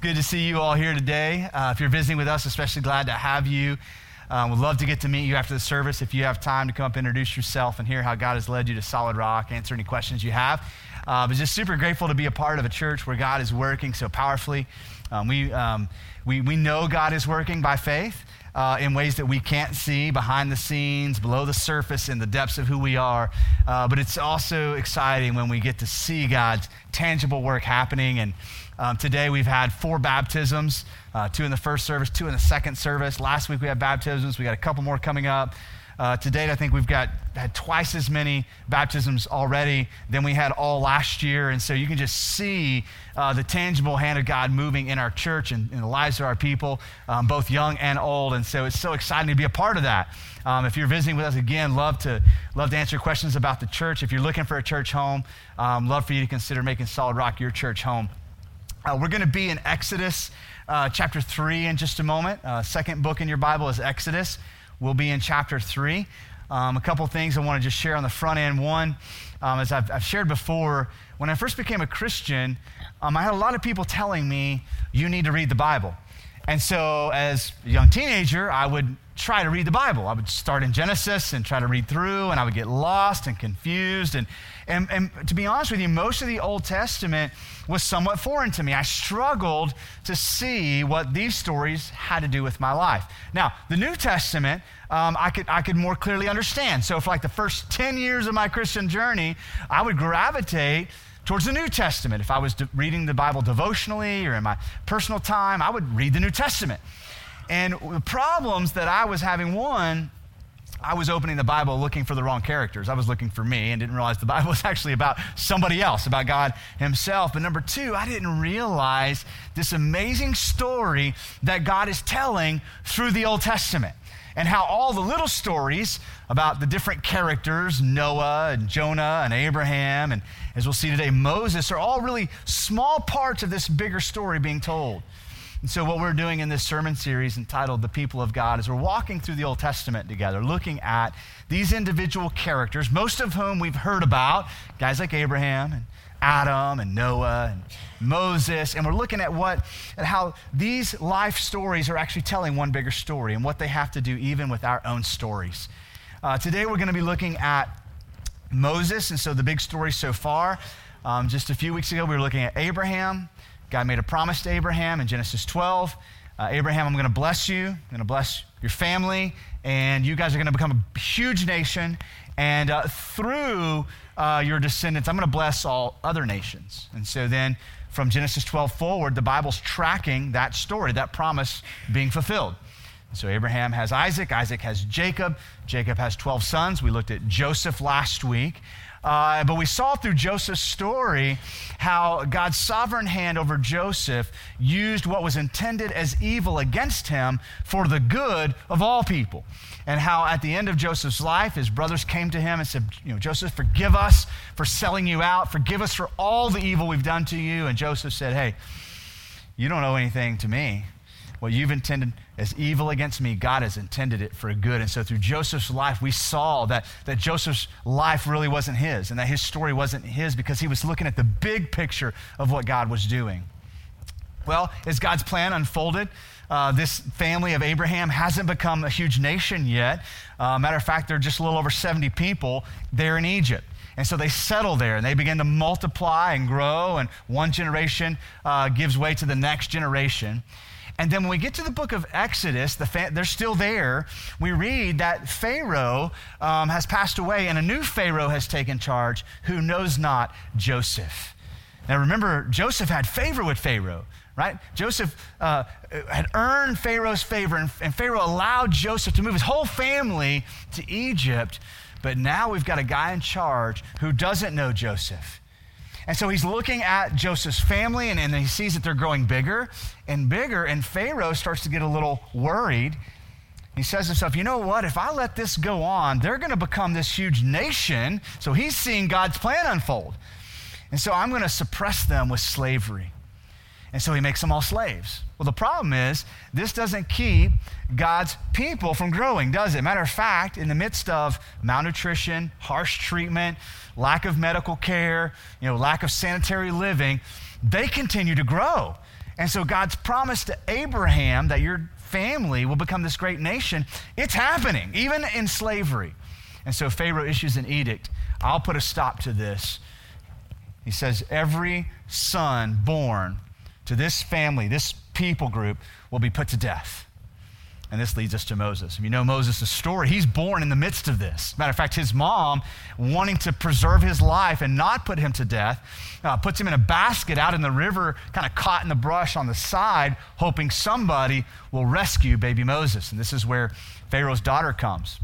good to see you all here today. Uh, if you're visiting with us, especially glad to have you. Uh, we'd love to get to meet you after the service. If you have time to come up, introduce yourself, and hear how God has led you to Solid Rock, answer any questions you have. Uh, but just super grateful to be a part of a church where God is working so powerfully. Um, we, um, we, we know God is working by faith. Uh, in ways that we can't see behind the scenes, below the surface, in the depths of who we are. Uh, but it's also exciting when we get to see God's tangible work happening. And um, today we've had four baptisms uh, two in the first service, two in the second service. Last week we had baptisms. We got a couple more coming up. Uh, to date, I think we've got had twice as many baptisms already than we had all last year. And so you can just see uh, the tangible hand of God moving in our church and in the lives of our people, um, both young and old. And so it's so exciting to be a part of that. Um, if you're visiting with us again, love to love to answer questions about the church. If you're looking for a church home, um, love for you to consider making Solid Rock your church home. Uh, we're going to be in Exodus uh, chapter 3 in just a moment. Uh, second book in your Bible is Exodus. We'll be in chapter 3. Um, a couple things I want to just share on the front end. One, um, as I've, I've, shared before, when I first became a Christian, um, I had a lot of people telling me, you need to read the Bible. And so, as a young teenager, I would try to read the Bible. I would start in Genesis and try to read through, and I would get lost and confused. And, and, and to be honest with you, most of the Old Testament was somewhat foreign to me. I struggled to see what these stories had to do with my life. Now, the New Testament, um, I, could, I could more clearly understand. So, for like the first 10 years of my Christian journey, I would gravitate towards the New Testament. If I was de- reading the Bible devotionally or in my personal time, I would read the New Testament. And the problems that I was having, one, I was opening the Bible looking for the wrong characters. I was looking for me and didn't realize the Bible was actually about somebody else, about God Himself. But number two, I didn't realize this amazing story that God is telling through the Old Testament and how all the little stories about the different characters, Noah and Jonah and Abraham, and as we'll see today, Moses, are all really small parts of this bigger story being told. And so, what we're doing in this sermon series entitled The People of God is we're walking through the Old Testament together, looking at these individual characters, most of whom we've heard about, guys like Abraham and Adam and Noah and Moses, and we're looking at what at how these life stories are actually telling one bigger story and what they have to do even with our own stories. Uh, today, we're going to be looking at Moses, and so the big story so far. Um, just a few weeks ago, we were looking at Abraham. God made a promise to Abraham in Genesis 12. Uh, Abraham, I'm going to bless you. I'm going to bless your family, and you guys are going to become a huge nation. And uh, through uh, your descendants, I'm going to bless all other nations. And so then from Genesis 12 forward, the Bible's tracking that story, that promise being fulfilled. So Abraham has Isaac, Isaac has Jacob, Jacob has 12 sons. We looked at Joseph last week. Uh, but we saw through Joseph's story how God's sovereign hand over Joseph used what was intended as evil against him for the good of all people. And how at the end of Joseph's life, his brothers came to him and said, You know, Joseph, forgive us for selling you out. Forgive us for all the evil we've done to you. And Joseph said, Hey, you don't owe anything to me. What you've intended as evil against me, God has intended it for good. And so through Joseph's life, we saw that, that Joseph's life really wasn't his and that his story wasn't his because he was looking at the big picture of what God was doing. Well, as God's plan unfolded, uh, this family of Abraham hasn't become a huge nation yet. Uh, matter of fact, they're just a little over 70 people there in Egypt. And so they settle there and they begin to multiply and grow, and one generation uh, gives way to the next generation. And then when we get to the book of Exodus, the fa- they're still there. We read that Pharaoh um, has passed away and a new Pharaoh has taken charge who knows not Joseph. Now remember, Joseph had favor with Pharaoh, right? Joseph uh, had earned Pharaoh's favor, and, and Pharaoh allowed Joseph to move his whole family to Egypt. But now we've got a guy in charge who doesn't know Joseph. And so he's looking at Joseph's family and, and he sees that they're growing bigger and bigger. And Pharaoh starts to get a little worried. He says to himself, You know what? If I let this go on, they're going to become this huge nation. So he's seeing God's plan unfold. And so I'm going to suppress them with slavery. And so he makes them all slaves. Well, the problem is, this doesn't keep God's people from growing, does it? Matter of fact, in the midst of malnutrition, harsh treatment, lack of medical care, you know, lack of sanitary living, they continue to grow. And so God's promise to Abraham that your family will become this great nation, it's happening, even in slavery. And so Pharaoh issues an edict I'll put a stop to this. He says, Every son born to this family, this people group, will be put to death. And this leads us to Moses. If you know Moses' story, he's born in the midst of this. Matter of fact, his mom, wanting to preserve his life and not put him to death, uh, puts him in a basket out in the river, kind of caught in the brush on the side, hoping somebody will rescue baby Moses. And this is where Pharaoh's daughter comes.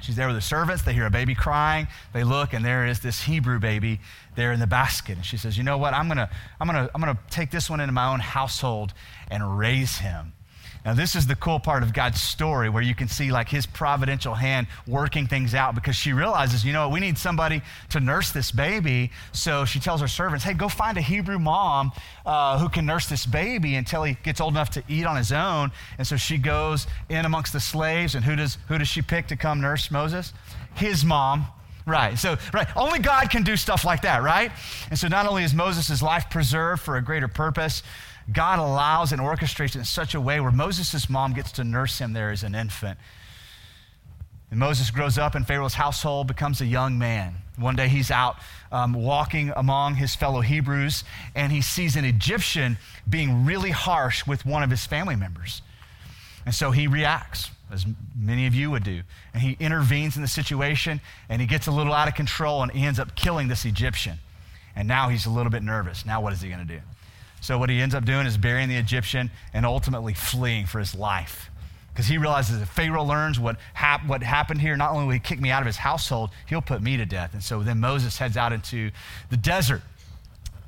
She's there with the servants. They hear a baby crying. They look, and there is this Hebrew baby there in the basket. And she says, You know what? I'm going to I'm gonna, I'm gonna take this one into my own household and raise him. Now, this is the cool part of God's story where you can see like his providential hand working things out because she realizes, you know what, we need somebody to nurse this baby. So she tells her servants, hey, go find a Hebrew mom uh, who can nurse this baby until he gets old enough to eat on his own. And so she goes in amongst the slaves, and who does, who does she pick to come nurse Moses? His mom, Right. So, right. Only God can do stuff like that, right? And so, not only is Moses' life preserved for a greater purpose, God allows and orchestrates in such a way where Moses' mom gets to nurse him there as an infant. And Moses grows up in Pharaoh's household, becomes a young man. One day he's out um, walking among his fellow Hebrews, and he sees an Egyptian being really harsh with one of his family members. And so he reacts, as many of you would do. And he intervenes in the situation, and he gets a little out of control, and ends up killing this Egyptian. And now he's a little bit nervous. Now, what is he going to do? So, what he ends up doing is burying the Egyptian and ultimately fleeing for his life. Because he realizes if Pharaoh learns what, hap- what happened here, not only will he kick me out of his household, he'll put me to death. And so then Moses heads out into the desert.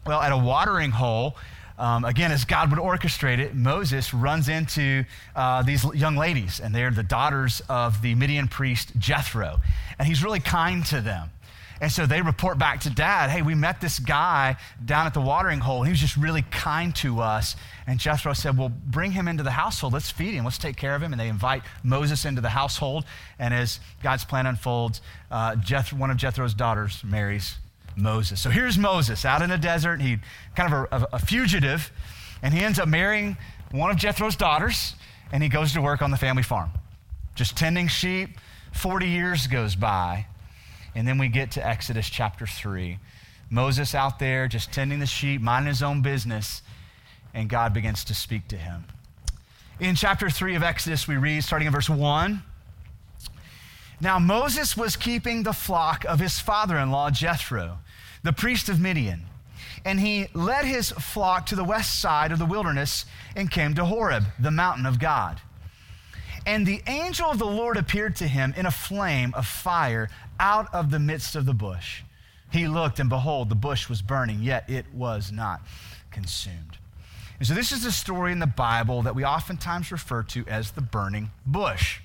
Well, at a watering hole, um, again, as God would orchestrate it, Moses runs into uh, these young ladies, and they're the daughters of the Midian priest Jethro. And he's really kind to them. And so they report back to dad, hey, we met this guy down at the watering hole. He was just really kind to us. And Jethro said, well, bring him into the household. Let's feed him. Let's take care of him. And they invite Moses into the household. And as God's plan unfolds, uh, Jeth- one of Jethro's daughters marries Moses. So here's Moses out in the desert. He kind of a, a, fugitive. And he ends up marrying one of Jethro's daughters. And he goes to work on the family farm, just tending sheep. 40 years goes by. And then we get to Exodus chapter 3. Moses out there just tending the sheep, minding his own business, and God begins to speak to him. In chapter 3 of Exodus, we read, starting in verse 1 Now Moses was keeping the flock of his father in law, Jethro, the priest of Midian. And he led his flock to the west side of the wilderness and came to Horeb, the mountain of God. And the angel of the Lord appeared to him in a flame of fire out of the midst of the bush. He looked, and behold, the bush was burning, yet it was not consumed. And so, this is a story in the Bible that we oftentimes refer to as the burning bush.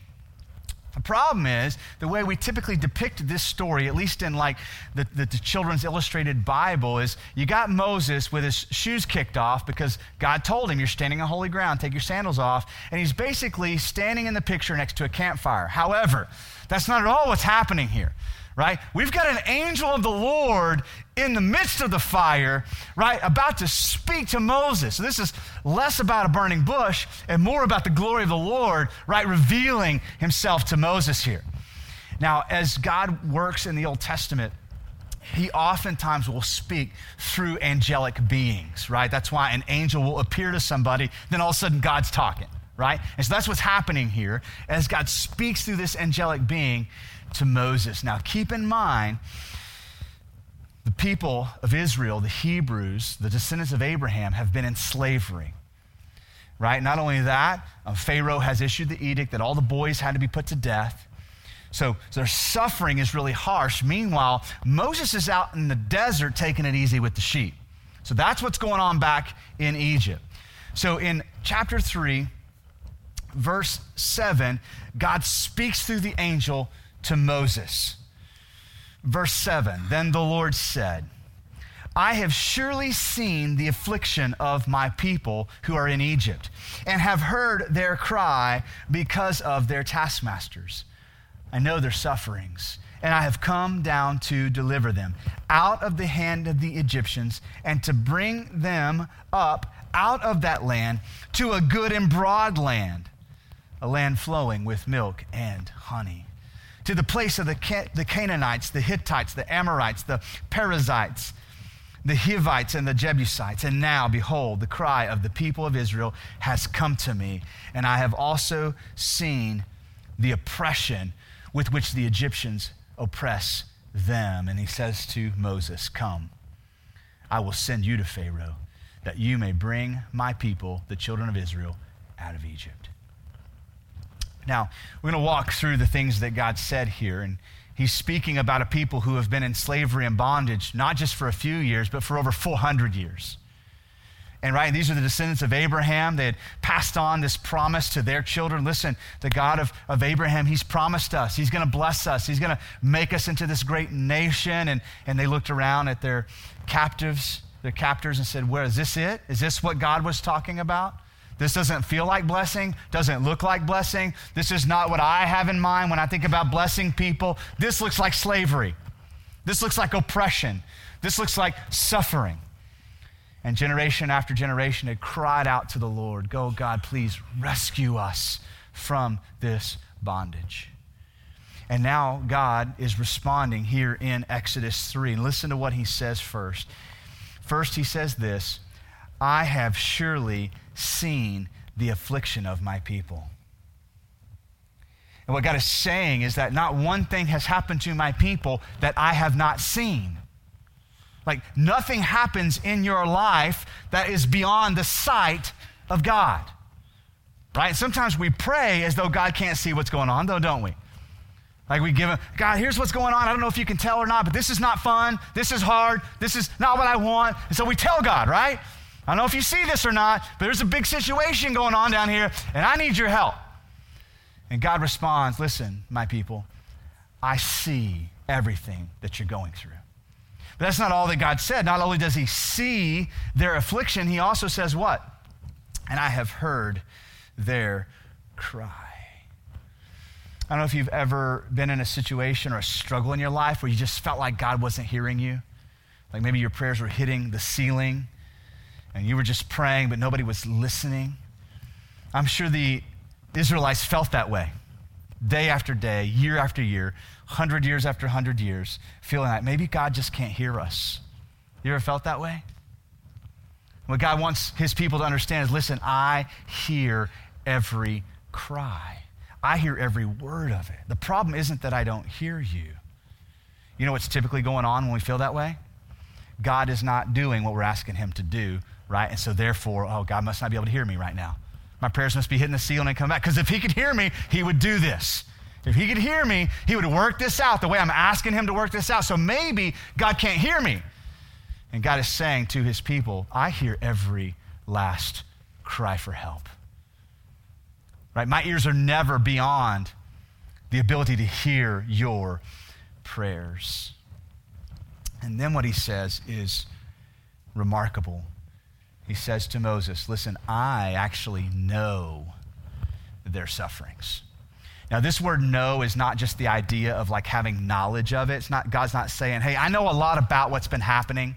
The problem is the way we typically depict this story, at least in like the, the, the, children's illustrated Bible, is you got Moses with his shoes kicked off because God told him, You're standing on holy ground, take your sandals off. And he's basically standing in the picture next to a campfire. However, that's not at all what's happening here right? We've got an angel of the Lord in the midst of the fire, right, about to speak to Moses. So this is less about a burning bush and more about the glory of the Lord, right, revealing himself to Moses here. Now, as God works in the Old Testament, he oftentimes will speak through angelic beings, right? That's why an angel will appear to somebody, then all of a sudden God's talking, right? And so that's what's happening here. As God speaks through this angelic being, to Moses. Now, keep in mind, the people of Israel, the Hebrews, the descendants of Abraham, have been in slavery. Right? Not only that, uh, Pharaoh has issued the edict that all the boys had to be put to death. So, so their suffering is really harsh. Meanwhile, Moses is out in the desert taking it easy with the sheep. So that's what's going on back in Egypt. So in chapter 3, verse 7, God speaks through the angel to Moses. Verse 7 Then the Lord said, I have surely seen the affliction of my people who are in Egypt, and have heard their cry because of their taskmasters. I know their sufferings, and I have come down to deliver them out of the hand of the Egyptians and to bring them up out of that land to a good and broad land, a land flowing with milk and honey. To the place of the, Can- the Canaanites, the Hittites, the Amorites, the Perizzites, the Hivites, and the Jebusites. And now, behold, the cry of the people of Israel has come to me, and I have also seen the oppression with which the Egyptians oppress them. And he says to Moses, Come, I will send you to Pharaoh, that you may bring my people, the children of Israel, out of Egypt. Now, we're going to walk through the things that God said here. And he's speaking about a people who have been in slavery and bondage, not just for a few years, but for over 400 years. And right, these are the descendants of Abraham. They had passed on this promise to their children. Listen, the God of, of Abraham, he's promised us. He's going to bless us. He's going to make us into this great nation. And, and they looked around at their captives, their captors, and said, Where is this it? Is this what God was talking about? This doesn't feel like blessing, doesn't look like blessing. This is not what I have in mind when I think about blessing people. This looks like slavery. This looks like oppression. This looks like suffering. And generation after generation had cried out to the Lord, Go, God, please rescue us from this bondage. And now God is responding here in Exodus 3. And listen to what he says first. First, he says this I have surely seen the affliction of my people. And what God is saying is that not one thing has happened to my people that I have not seen. Like nothing happens in your life that is beyond the sight of God. Right? Sometimes we pray as though God can't see what's going on, though, don't we? Like we give him, God, here's what's going on. I don't know if you can tell or not, but this is not fun. This is hard. This is not what I want. And so we tell God, right? I don't know if you see this or not, but there's a big situation going on down here, and I need your help. And God responds, Listen, my people, I see everything that you're going through. But that's not all that God said. Not only does he see their affliction, he also says what? And I have heard their cry. I don't know if you've ever been in a situation or a struggle in your life where you just felt like God wasn't hearing you. Like maybe your prayers were hitting the ceiling and you were just praying, but nobody was listening. I'm sure the Israelites felt that way day after day, year after year, 100 years after 100 years, feeling like maybe God just can't hear us. You ever felt that way? What God wants his people to understand is listen, I hear every cry, I hear every word of it. The problem isn't that I don't hear you. You know what's typically going on when we feel that way? God is not doing what we're asking him to do, right? And so therefore, oh, God must not be able to hear me right now. My prayers must be hitting the ceiling and come back. Because if he could hear me, he would do this. If he could hear me, he would work this out the way I'm asking him to work this out. So maybe God can't hear me. And God is saying to his people, I hear every last cry for help. Right? My ears are never beyond the ability to hear your prayers. And then what he says is remarkable. He says to Moses, Listen, I actually know their sufferings. Now, this word know is not just the idea of like having knowledge of it. It's not, God's not saying, hey, I know a lot about what's been happening.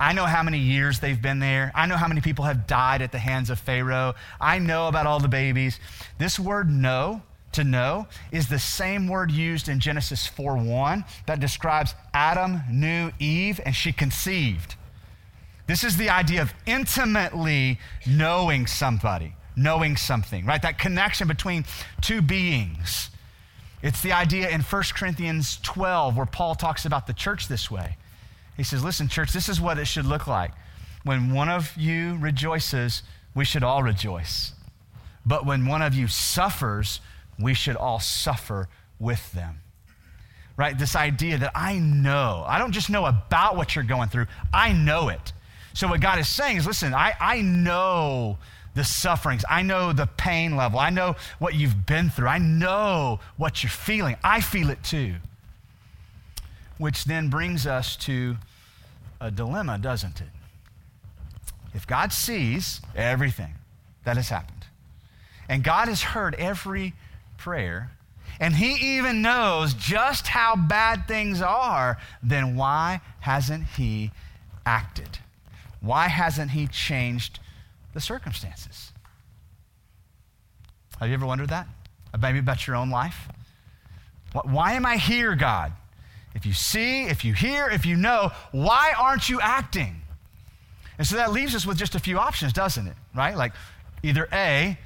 I know how many years they've been there. I know how many people have died at the hands of Pharaoh. I know about all the babies. This word know, to know, is the same word used in Genesis 4 1 that describes Adam knew Eve and she conceived. This is the idea of intimately knowing somebody knowing something, right? That connection between two beings. It's the idea in 1 Corinthians 12 where Paul talks about the church this way. He says, Listen, church, this is what it should look like. When one of you rejoices, we should all rejoice. But when one of you suffers, we should all suffer with them. Right? This idea that I know, I don't just know about what you're going through, I know it. So, what God is saying is, listen, I, I know the sufferings. I know the pain level. I know what you've been through. I know what you're feeling. I feel it too. Which then brings us to a dilemma, doesn't it? If God sees everything that has happened, and God has heard every prayer, and He even knows just how bad things are, then why hasn't He acted? Why hasn't He changed the circumstances. Have you ever wondered that? Uh, maybe about your own life? Why am I here, God? If you see, if you hear, if you know, why aren't you acting? And so that leaves us with just a few options, doesn't it? Right? Like either A,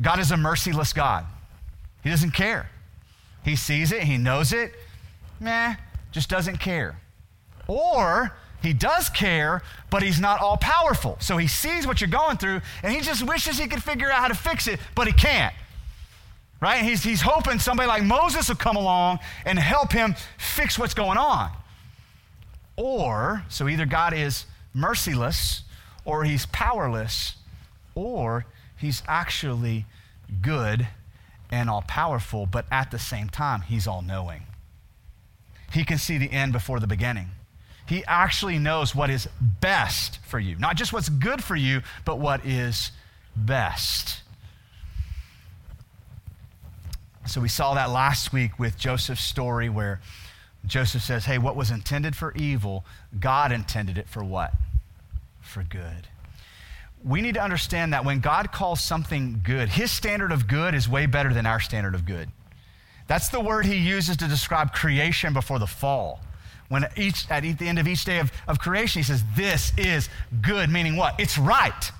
God is a merciless God. He doesn't care. He sees it, he knows it, meh, just doesn't care. Or he does care, but he's not all powerful. So he sees what you're going through and he just wishes he could figure out how to fix it, but he can't. Right? He's, he's hoping somebody like Moses will come along and help him fix what's going on. Or, so either God is merciless, or he's powerless, or he's actually good and all powerful, but at the same time, he's all knowing. He can see the end before the beginning. He actually knows what is best for you. Not just what's good for you, but what is best. So we saw that last week with Joseph's story where Joseph says, Hey, what was intended for evil, God intended it for what? For good. We need to understand that when God calls something good, his standard of good is way better than our standard of good. That's the word he uses to describe creation before the fall. When each, at the end of each day of, of creation, he says, This is good, meaning what? It's right,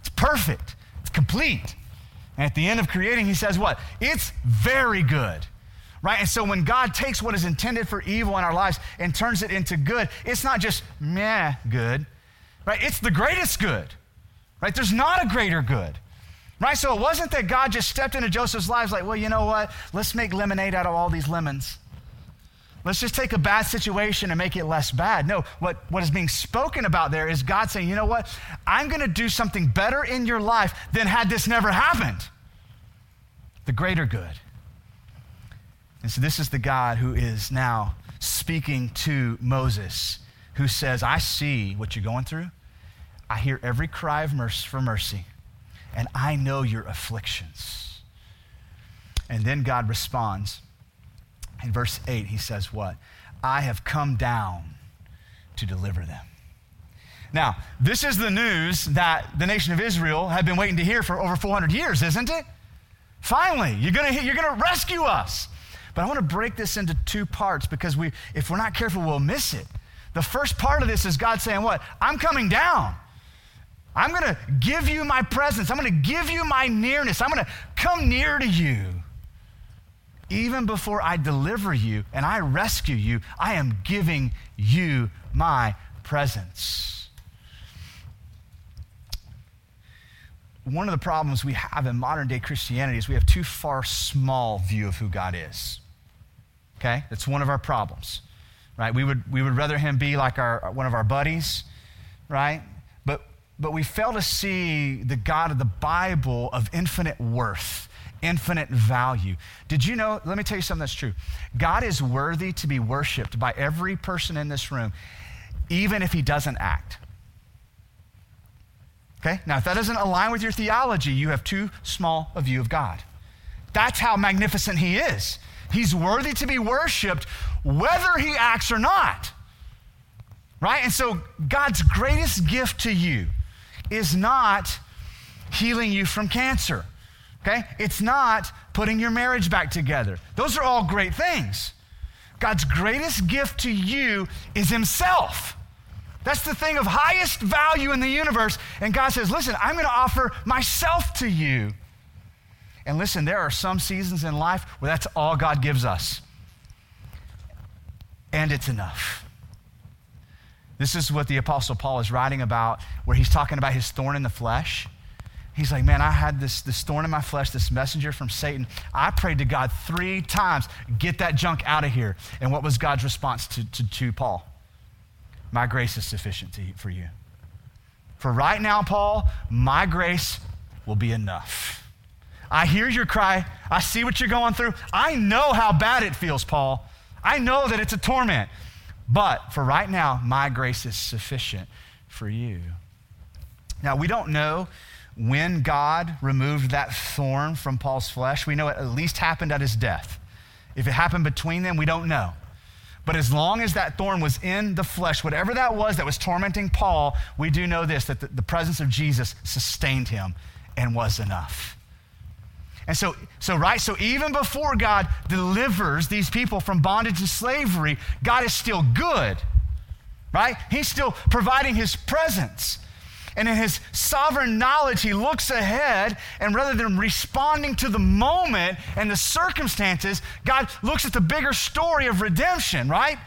it's perfect, it's complete. And at the end of creating, he says, What? It's very good right? And so when God takes what is intended for evil in our lives and turns it into good, it's not just meh good, right? It's the greatest good, right? There's not a greater good, right? So it wasn't that God just stepped into Joseph's life like, well, you know what? Let's make lemonade out of all these lemons. Let's just take a bad situation and make it less bad. No, what, what is being spoken about there is God saying, you know what? I'm going to do something better in your life than had this never happened. The greater good. And so this is the God who is now speaking to Moses, who says, I see what you're going through. I hear every cry of mercy for mercy, and I know your afflictions. And then God responds. In verse 8, he says, What? I have come down to deliver them. Now, this is the news that the nation of Israel had been waiting to hear for over 400 years, isn't it? Finally, you're gonna, you're to rescue us. But I want to break this into two parts because we, if we're not careful, we'll miss it. The first part of this is God saying, What? I'm coming down. I'm to give you my presence. I'm to give you my nearness. I'm to come near to you. Even before I deliver you and I rescue you, I am giving you my presence. One of the problems we have in modern day Christianity is we have too far small view of who God is. Okay? That's one of our problems. Right? We would, we would rather him be like our, one of our buddies, right? But, but we fail to see the God of the Bible of infinite worth, infinite value. Did you know? Let me tell you something that's true. God is worthy to be worshiped by every person in this room, even if he doesn't act. Okay? Now, if that doesn't align with your theology, you have too small a view of God. That's how magnificent he is. He's worthy to be worshiped whether he acts or not. Right? And so, God's greatest gift to you is not healing you from cancer. Okay? It's not putting your marriage back together. Those are all great things. God's greatest gift to you is Himself. That's the thing of highest value in the universe. And God says, Listen, I'm going to offer myself to you. And listen, there are some seasons in life where that's all God gives us. And it's enough. This is what the Apostle Paul is writing about, where he's talking about his thorn in the flesh. He's like, Man, I had this, this thorn in my flesh, this messenger from Satan. I prayed to God three times, get that junk out of here. And what was God's response to, to, to Paul? My grace is sufficient to, for you. For right now, Paul, my grace will be enough. I hear your cry. I see what you're going through. I know how bad it feels, Paul. I know that it's a torment. But for right now, my grace is sufficient for you. Now, we don't know when God removed that thorn from Paul's flesh. We know it at least happened at his death. If it happened between them, we don't know. But as long as that thorn was in the flesh, whatever that was that was tormenting Paul, we do know this that the, presence of Jesus sustained him and was enough. And so, so, right, so even before God delivers these people from bondage and slavery, God is still good, right? He's still providing his presence. And in his sovereign knowledge, he looks ahead, and rather than responding to the moment and the circumstances, God looks at the bigger story of redemption, right?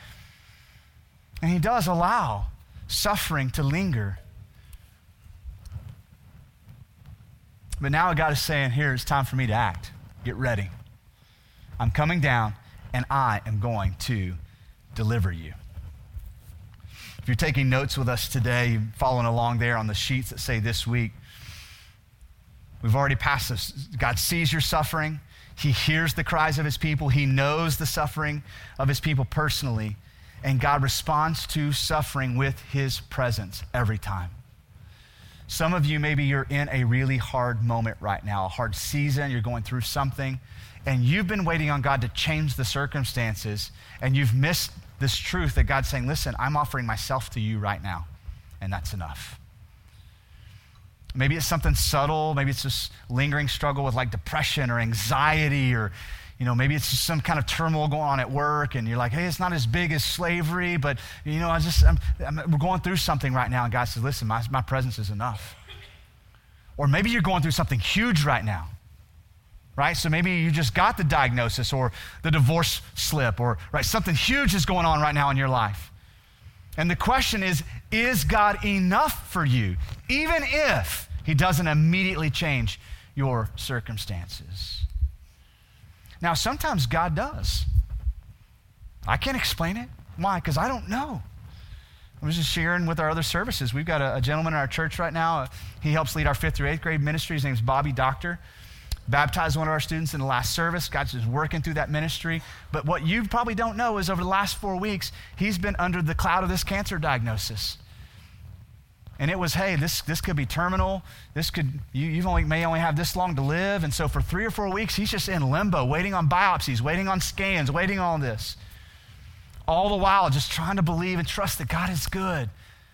And he does allow suffering to linger. But now God is saying, Here, it's time for me to act. Get ready. I'm coming down, and I am going to deliver you you're taking notes with us today, following along there on the sheets that say this week, we've already passed this. God sees your suffering. He hears the cries of his people. He knows the suffering of his people personally. And God responds to suffering with his presence every time. Some of you, maybe you're in a really hard moment right now, a hard season, you're going through something, and you've been waiting on God to change the circumstances, and you've missed this truth that God's saying, listen, I'm offering myself to you right now, and that's enough. Maybe it's something subtle. Maybe it's just lingering struggle with like depression or anxiety, or, you know, maybe it's just some kind of turmoil going on at work, and you're like, hey, it's not as big as slavery, but, you know, I just, I'm, I'm, we're going through something right now, and God says, listen, my, my presence is enough. Or maybe you're going through something huge right now right? So maybe you just got the diagnosis or the divorce slip or right something huge is going on right now in your life. And the question is is God enough for you even if he doesn't immediately change your circumstances? Now, sometimes God does. I can't explain it. Why? Because I don't know. I was just sharing with our other services. We've got a, a gentleman in our church right now. He helps lead our fifth through eighth grade ministry. His name's Bobby Doctor baptized one of our students in the last service. God's just working through that ministry. But what you probably don't know is over the last four weeks, he's been under the cloud of this cancer diagnosis. And it was, hey, this, this could be terminal. This could, you you only, may only have this long to live. And so for three or four weeks, he's just in limbo, waiting on biopsies, waiting on scans, waiting on this. All the while, just trying to believe and trust that God is good.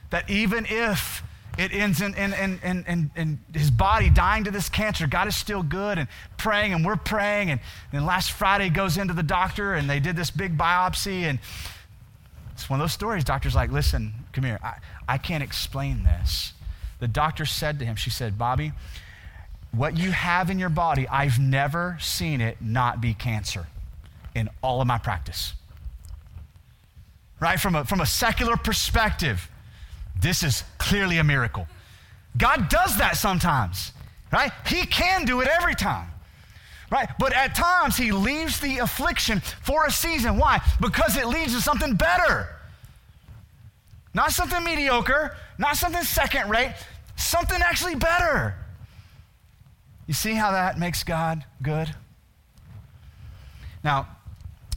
That even if it ends in, in, in, in, in, his body dying to this cancer. God is still good and praying, and we're praying. And then last Friday, he goes into the doctor, and they did this big biopsy. And it's one of those stories. Doctor's like, listen, come here. I, I can't explain this. The doctor said to him, she said, Bobby, what you have in your body, I've never seen it not be cancer in all of my practice. Right? From a, from a secular perspective, this is clearly a miracle. God does that sometimes, right? He can do it every time, right? But at times, He leaves the affliction for a season. Why? Because it leads to something better. Not something mediocre, not something second rate, something actually better. You see how that makes God good? Now,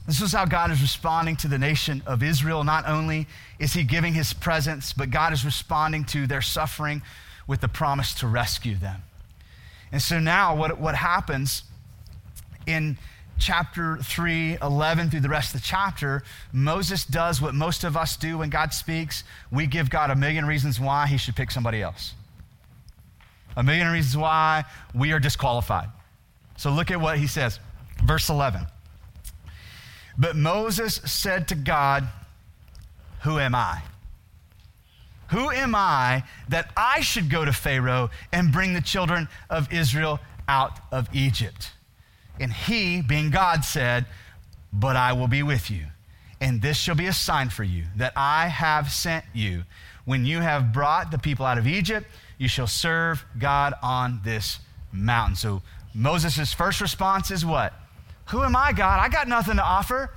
this is how God is responding to the nation of Israel. Not only is he giving his presence, but God is responding to their suffering with the promise to rescue them. And so now, what, what happens in chapter 3, 11 through the rest of the chapter, Moses does what most of us do when God speaks. We give God a million reasons why he should pick somebody else, a million reasons why we are disqualified. So look at what he says. Verse 11. But Moses said to God, Who am I? Who am I that I should go to Pharaoh and bring the children of Israel out of Egypt? And he, being God, said, But I will be with you. And this shall be a sign for you that I have sent you. When you have brought the people out of Egypt, you shall serve God on this mountain. So Moses' first response is what? Who am I, God? I got nothing to offer.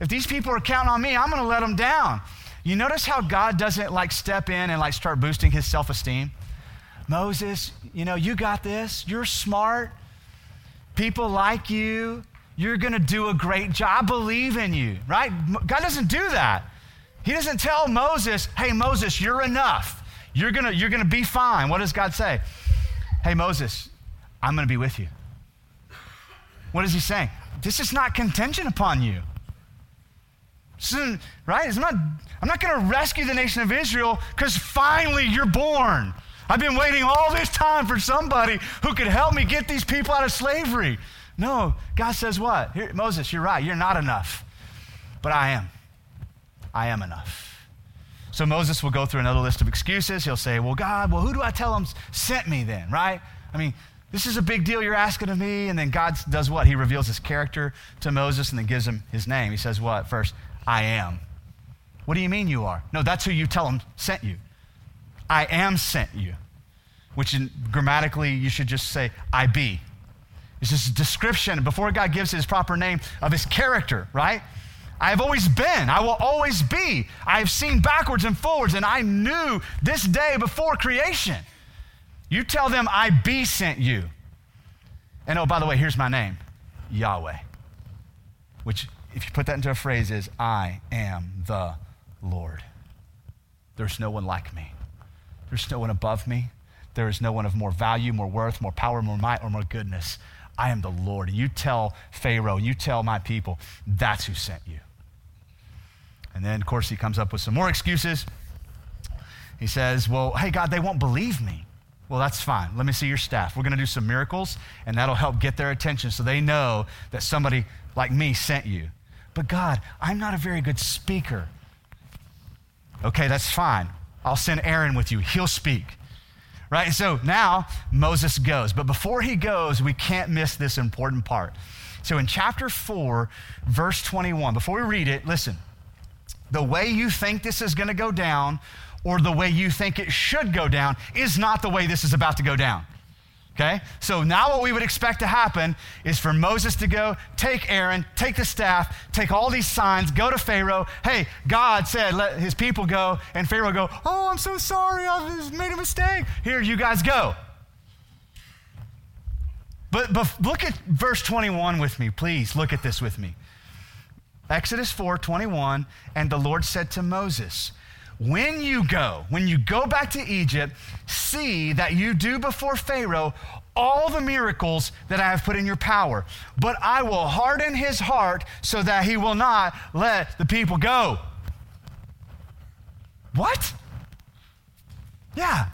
If these people are counting on me, I'm going to let them down. You notice how God doesn't like step in and like start boosting his self esteem? Moses, you know, you got this. You're smart. People like you. You're going to do a great job. I believe in you, right? God doesn't do that. He doesn't tell Moses, hey, Moses, you're enough. You're going to you're going to be fine. What does God say? Hey, Moses, I'm going to be with you. What is he saying? This is not contingent upon you. right? I'm not, I'm not going to rescue the nation of Israel because finally you're born. I've been waiting all this time for somebody who could help me get these people out of slavery. No, God says what? Here, Moses, you're right. You're not enough. But I am. I am enough. So Moses will go through another list of excuses. He'll say, Well, God, well, who do I tell him sent me then, right? I mean, this is a big deal you're asking of me. And then God does what? He reveals his character to Moses and then gives him his name. He says, What? First, I am. What do you mean you are? No, that's who you tell him sent you. I am sent you, which in, grammatically you should just say, I be. It's just a description before God gives his proper name of his character, right? I have always been. I will always be. I have seen backwards and forwards, and I knew this day before creation. You tell them, I be sent you. And oh, by the way, here's my name Yahweh, which, if you put that into a phrase, is I am the Lord. There's no one like me, there's no one above me. There is no one of more value, more worth, more power, more might, or more goodness. I am the Lord. And you tell Pharaoh, you tell my people, that's who sent you. And then, of course, he comes up with some more excuses. He says, Well, hey, God, they won't believe me. Well, that's fine. Let me see your staff. We're going to do some miracles, and that'll help get their attention so they know that somebody like me sent you. But God, I'm not a very good speaker. Okay, that's fine. I'll send Aaron with you. He'll speak. Right? So now Moses goes. But before he goes, we can't miss this important part. So in chapter 4, verse 21, before we read it, listen the way you think this is going to go down or the way you think it should go down is not the way this is about to go down. Okay? So now what we would expect to happen is for Moses to go, take Aaron, take the staff, take all these signs, go to Pharaoh. Hey, God said, let his people go. And Pharaoh go, oh, I'm so sorry. I made a mistake. Here, you guys go. But, but look at verse 21 with me, please. Look at this with me. Exodus 4 21, and the Lord said to Moses, When you go, when you go back to Egypt, see that you do before Pharaoh all the miracles that I have put in your power. But I will harden his heart so that he will not let the people go. What? Yeah.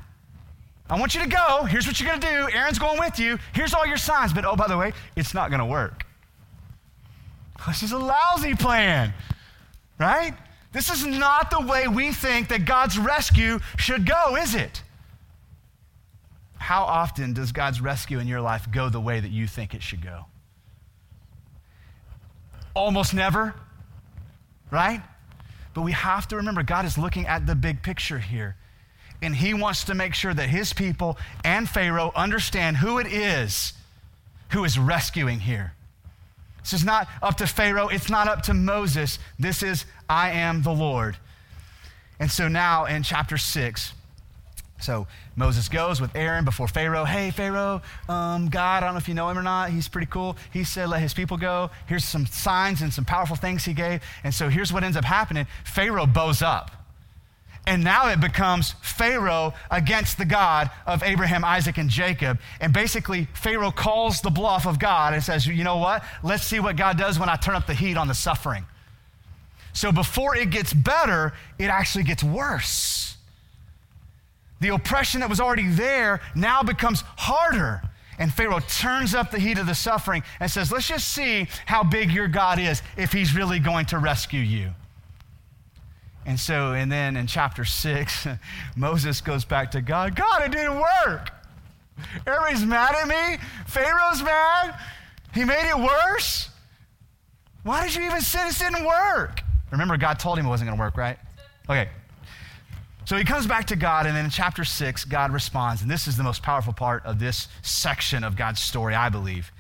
I want you to go. Here's what you're going to do. Aaron's going with you. Here's all your signs. But oh, by the way, it's not going to work. This is a lousy plan, right? This is not the way we think that God's rescue should go, is it? How often does God's rescue in your life go the way that you think it should go? Almost never, right? But we have to remember God is looking at the big picture here. And He wants to make sure that His people and Pharaoh understand who it is who is rescuing here. This is not up to Pharaoh. It's not up to Moses. This is, I am the Lord. And so now in chapter 6, so Moses goes with Aaron before Pharaoh. Hey, Pharaoh, um, God, I don't know if you know him or not. He's pretty cool. He said, let his people go. Here's some signs and some powerful things he gave. And so here's what ends up happening Pharaoh bows up. And now it becomes Pharaoh against the God of Abraham, Isaac, and Jacob. And basically, Pharaoh calls the bluff of God and says, You know what? Let's see what God does when I turn up the heat on the suffering. So before it gets better, it actually gets worse. The oppression that was already there now becomes harder. And Pharaoh turns up the heat of the suffering and says, Let's just see how big your God is if he's really going to rescue you. And so, and then in chapter six, Moses goes back to God God, it didn't work. Everybody's mad at me. Pharaoh's mad. He made it worse. Why did you even say this didn't work? Remember, God told him it wasn't going to work, right? Okay. So he comes back to God, and then in chapter six, God responds. And this is the most powerful part of this section of God's story, I believe.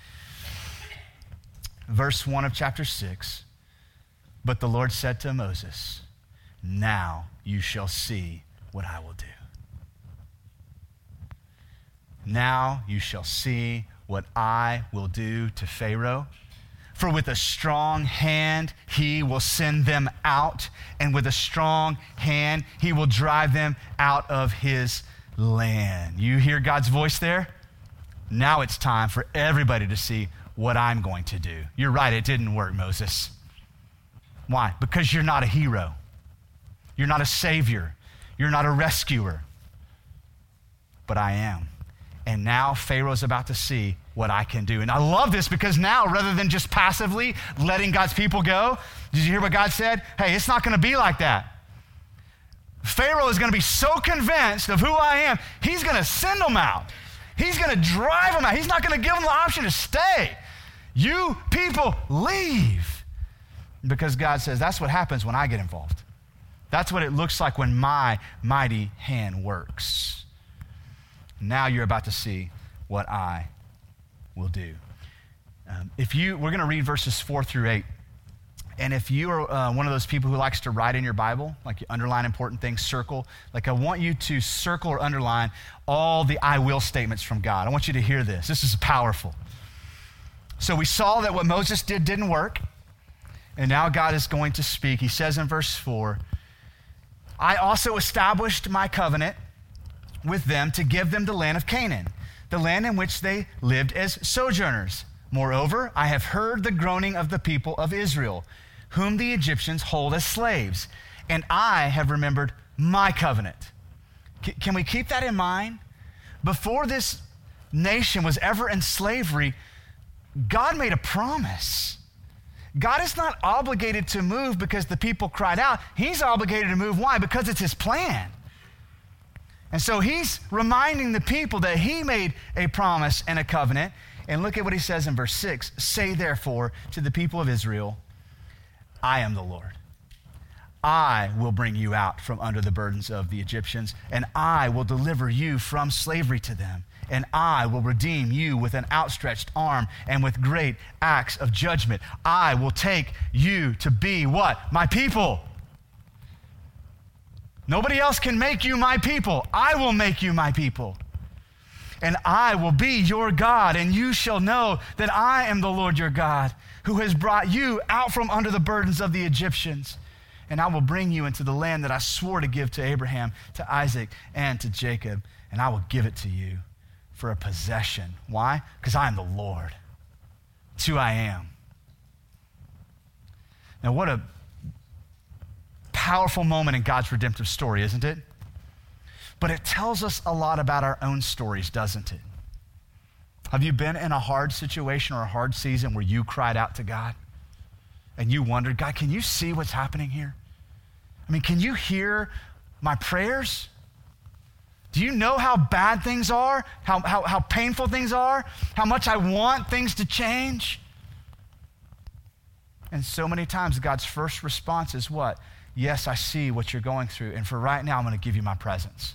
Verse 1 of chapter 6 But the Lord said to Moses, now you shall see what I will do. Now you shall see what I will do to Pharaoh. For with a strong hand he will send them out, and with a strong hand he will drive them out of his land. You hear God's voice there? Now it's time for everybody to see what I'm going to do. You're right, it didn't work, Moses. Why? Because you're not a hero. You're not a savior. You're not a rescuer. But I am. And now Pharaoh's about to see what I can do. And I love this because now, rather than just passively letting God's people go, did you hear what God said? Hey, it's not going to be like that. Pharaoh is going to be so convinced of who I am, he's going to send them out. He's going to drive them out. He's not going to give them the option to stay. You people leave. Because God says that's what happens when I get involved. That's what it looks like when my mighty hand works. Now you're about to see what I will do. Um, if you, we're going to read verses four through eight. And if you are uh, one of those people who likes to write in your Bible, like you underline important things, circle, like I want you to circle or underline all the I will statements from God. I want you to hear this. This is powerful. So we saw that what Moses did didn't work, and now God is going to speak. He says in verse 4 I also established my covenant with them to give them the land of Canaan, the land in which they lived as sojourners. Moreover, I have heard the groaning of the people of Israel, whom the Egyptians hold as slaves, and I have remembered my covenant. C- can we keep that in mind? Before this nation was ever in slavery, God made a promise. God is not obligated to move because the people cried out. He's obligated to move. Why? Because it's his plan. And so he's reminding the people that he made a promise and a covenant. And look at what he says in verse 6 Say therefore to the people of Israel, I am the Lord. I will bring you out from under the burdens of the Egyptians, and I will deliver you from slavery to them. And I will redeem you with an outstretched arm and with great acts of judgment. I will take you to be what? My people. Nobody else can make you my people. I will make you my people and I will be your God, and you shall know that I am the Lord your God, who has brought you out from under the burdens of the Egyptians. And I will bring you into the land that I swore to give to Abraham, to Isaac, and to Jacob, and I will give it to you for a possession. Why? Because I am the Lord. It's who I am. Now, what a powerful moment in God's redemptive story, isn't it? But it tells us a lot about our own stories, doesn't it? Have you been in a hard situation or a hard season where you cried out to God and you wondered, God, can you see what's happening here? I mean, can you hear my prayers? Do you know how bad things are? How, how, how painful things are? How much I want things to change? And so many times, God's first response is what? Yes, I see what you're going through. And for right now, I'm going to give you my presence.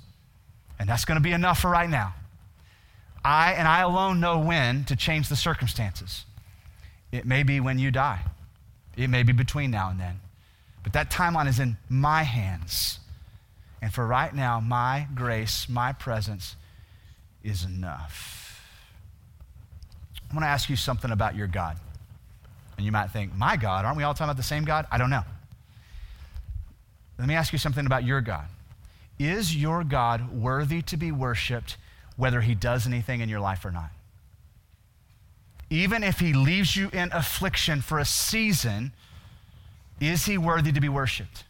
And that's going to be enough for right now. I and I alone know when to change the circumstances. It may be when you die, it may be between now and then. But that timeline is in my hands. And for right now, my grace, my presence is enough. I want to ask you something about your God. And you might think, my God, aren't we all talking about the same God? I don't know. Let me ask you something about your God. Is your God worthy to be worshiped whether he does anything in your life or not? Even if he leaves you in affliction for a season, is he worthy to be worshiped?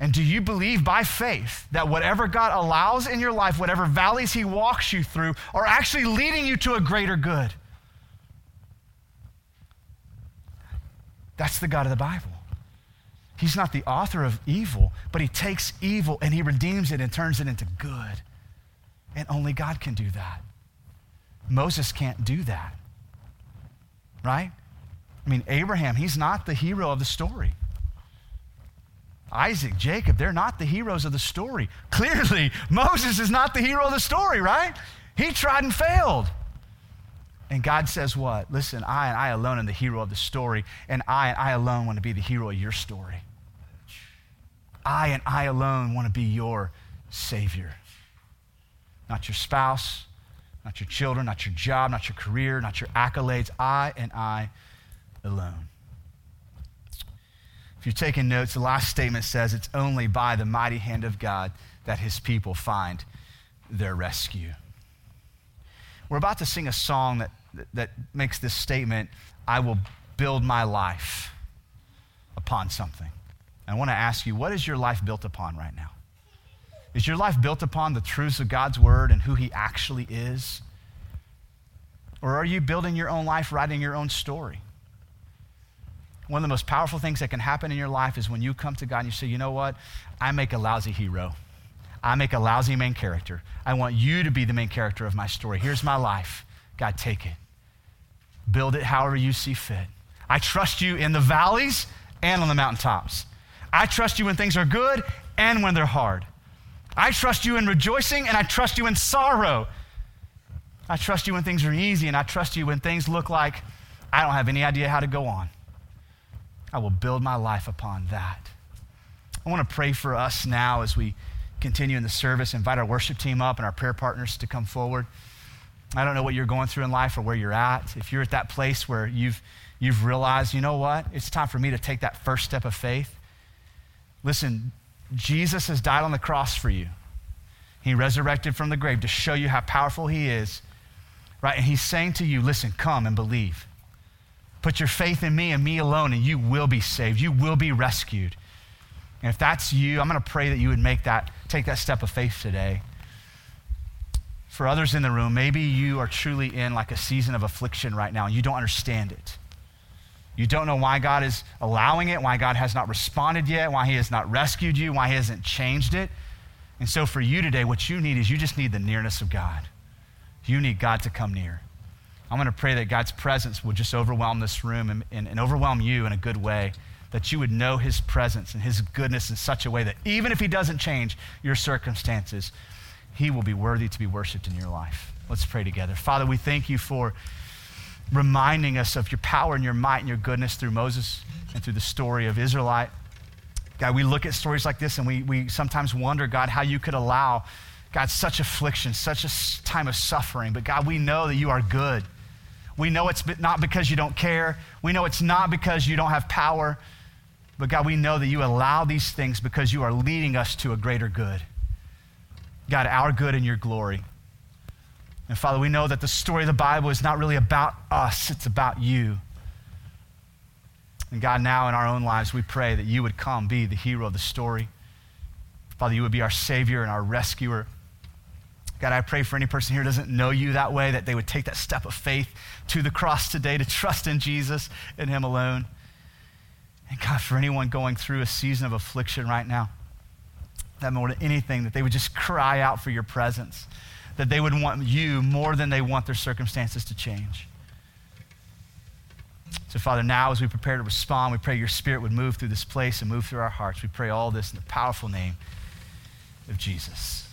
And do you believe by faith that whatever God allows in your life, whatever valleys he walks you through, are actually leading you to a greater good? That's the God of the Bible. He's not the author of evil, but he takes evil and he redeems it and turns it into good. And only God can do that. Moses can't do that. Right? I mean, Abraham, he's not the hero of the story. Isaac, Jacob, they're not the heroes of the story. Clearly, Moses is not the hero of the story, right? He tried and failed. And God says, What? Listen, I and I alone am the hero of the story, and I and I alone want to be the hero of your story. I and I alone want to be your Savior. Not your spouse, not your children, not your job, not your career, not your accolades. I and I alone. You're taking notes, the last statement says it's only by the mighty hand of God that his people find their rescue. We're about to sing a song that, that makes this statement I will build my life upon something. I want to ask you, what is your life built upon right now? Is your life built upon the truths of God's word and who he actually is? Or are you building your own life, writing your own story? One of the most powerful things that can happen in your life is when you come to God and you say, you know what? I make a lousy hero. I make a lousy main character. I want you to be the main character of my story. Here's my life. God, take it. Build it however you see fit. I trust you in the valleys and on the mountaintops. I trust you when things are good and when they're hard. I trust you in rejoicing and I trust you in sorrow. I trust you when things are easy and I trust you when things look like I don't have any idea how to go on. I will build my life upon that. I want to pray for us now as we continue in the service, invite our worship team up and our prayer partners to come forward. I don't know what you're going through in life or where you're at. If you're at that place where you've, you've realized, you know what, it's time for me to take that first step of faith. Listen, Jesus has died on the cross for you. He resurrected from the grave to show you how powerful He is, right? And He's saying to you, listen, come and believe. Put your faith in me and me alone, and you will be saved. You will be rescued. And if that's you, I'm going to pray that you would make that, take that step of faith today. For others in the room, maybe you are truly in like a season of affliction right now and you don't understand it. You don't know why God is allowing it, why God has not responded yet, why He has not rescued you, why He hasn't changed it. And so for you today, what you need is you just need the nearness of God. You need God to come near. I'm going to pray that God's presence will just overwhelm this room and, and, and overwhelm you in a good way that you would know his presence and his goodness in such a way that even if he doesn't change your circumstances, he will be worthy to be worshiped in your life. Let's pray together. Father, we thank you for reminding us of your power and your might and your goodness through Moses and through the story of Israelite. God, we look at stories like this and we, we sometimes wonder, God, how you could allow, God, such affliction, such a time of suffering. But God, we know that you are good. We know it's not because you don't care. We know it's not because you don't have power. But God, we know that you allow these things because you are leading us to a greater good. God, our good and your glory. And Father, we know that the story of the Bible is not really about us, it's about you. And God, now in our own lives, we pray that you would come be the hero of the story. Father, you would be our Savior and our rescuer. God, I pray for any person here doesn't know you that way, that they would take that step of faith to the cross today to trust in Jesus and Him alone. And God, for anyone going through a season of affliction right now, that more than anything, that they would just cry out for your presence, that they would want you more than they want their circumstances to change. So, Father, now as we prepare to respond, we pray your spirit would move through this place and move through our hearts. We pray all this in the powerful name of Jesus.